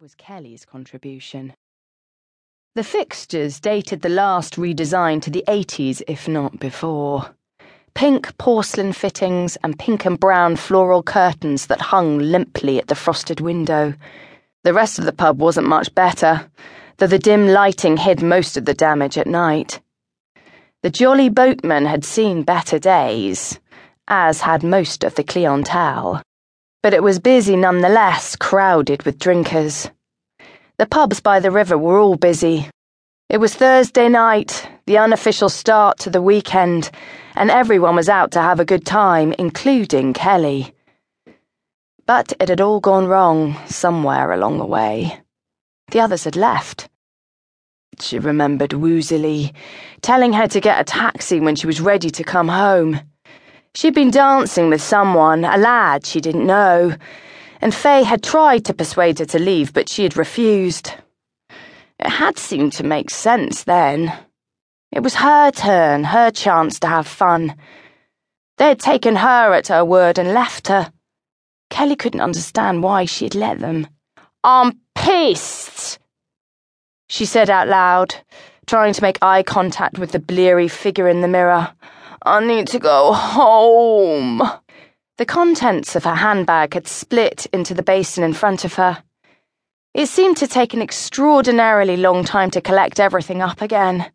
was Kelly's contribution. The fixtures dated the last redesign to the 80s, if not before. Pink porcelain fittings and pink and brown floral curtains that hung limply at the frosted window. The rest of the pub wasn't much better, though the dim lighting hid most of the damage at night. The Jolly Boatman had seen better days, as had most of the clientele but it was busy nonetheless, crowded with drinkers. The pubs by the river were all busy. It was Thursday night, the unofficial start to the weekend, and everyone was out to have a good time, including Kelly. But it had all gone wrong somewhere along the way. The others had left. She remembered woozily, telling her to get a taxi when she was ready to come home. She'd been dancing with someone, a lad she didn't know, and Faye had tried to persuade her to leave, but she had refused. It had seemed to make sense then. It was her turn, her chance to have fun. They had taken her at her word and left her. Kelly couldn't understand why she had let them. I'm pissed, she said out loud, trying to make eye contact with the bleary figure in the mirror. I need to go home. The contents of her handbag had split into the basin in front of her. It seemed to take an extraordinarily long time to collect everything up again.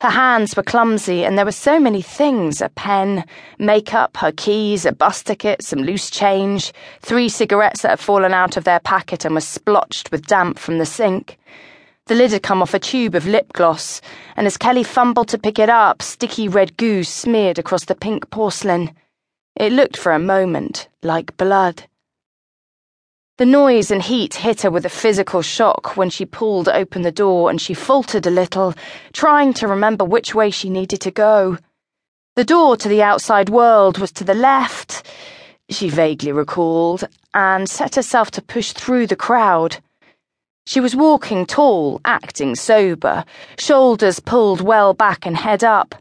Her hands were clumsy, and there were so many things a pen, makeup, her keys, a bus ticket, some loose change, three cigarettes that had fallen out of their packet and were splotched with damp from the sink. The lid had come off a tube of lip gloss, and as Kelly fumbled to pick it up, sticky red goo smeared across the pink porcelain. It looked for a moment like blood. The noise and heat hit her with a physical shock when she pulled open the door and she faltered a little, trying to remember which way she needed to go. The door to the outside world was to the left, she vaguely recalled, and set herself to push through the crowd. She was walking tall, acting sober, shoulders pulled well back and head up.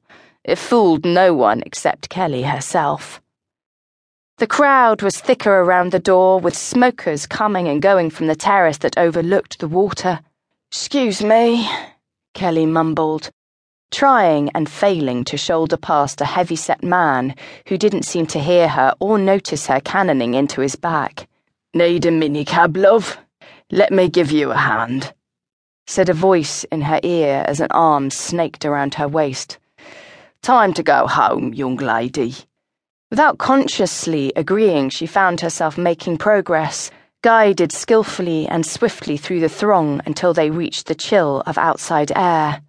It fooled no one except Kelly herself. The crowd was thicker around the door, with smokers coming and going from the terrace that overlooked the water. Excuse me, Kelly mumbled, trying and failing to shoulder past a heavy set man who didn't seem to hear her or notice her cannoning into his back. Need a minicab, love? Let me give you a hand, said a voice in her ear as an arm snaked around her waist. Time to go home, young lady. Without consciously agreeing, she found herself making progress, guided skillfully and swiftly through the throng until they reached the chill of outside air.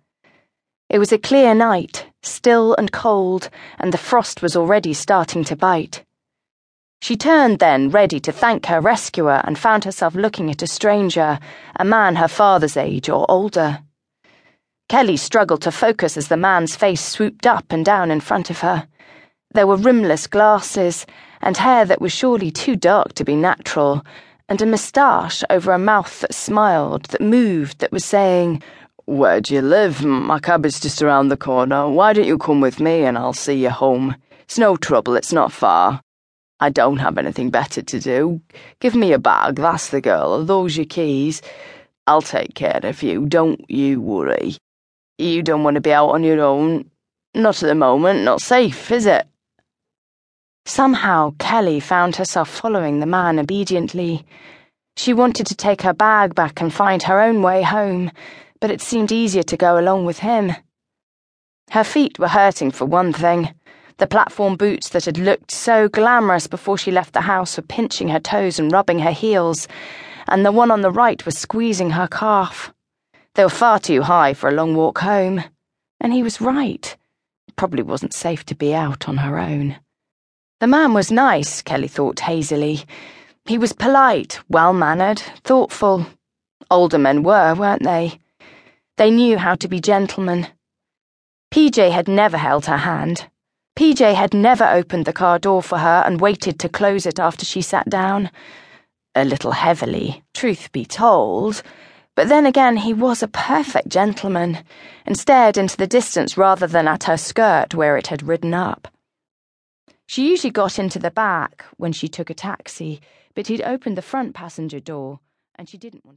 It was a clear night, still and cold, and the frost was already starting to bite. She turned then, ready to thank her rescuer, and found herself looking at a stranger, a man her father's age or older. Kelly struggled to focus as the man's face swooped up and down in front of her. There were rimless glasses, and hair that was surely too dark to be natural, and a moustache over a mouth that smiled, that moved, that was saying, Where do you live? My cab is just around the corner. Why don't you come with me and I'll see you home? It's no trouble, it's not far. I don't have anything better to do. Give me a bag, that's the girl. Are those your keys? I'll take care of you, don't you worry. You don't want to be out on your own. Not at the moment, not safe, is it? Somehow, Kelly found herself following the man obediently. She wanted to take her bag back and find her own way home, but it seemed easier to go along with him. Her feet were hurting for one thing. The platform boots that had looked so glamorous before she left the house were pinching her toes and rubbing her heels, and the one on the right was squeezing her calf. They were far too high for a long walk home. And he was right. It probably wasn't safe to be out on her own. The man was nice, Kelly thought hazily. He was polite, well mannered, thoughtful. Older men were, weren't they? They knew how to be gentlemen. PJ had never held her hand. PJ had never opened the car door for her and waited to close it after she sat down. A little heavily, truth be told, but then again he was a perfect gentleman, and stared into the distance rather than at her skirt where it had ridden up. She usually got into the back when she took a taxi, but he'd opened the front passenger door, and she didn't want.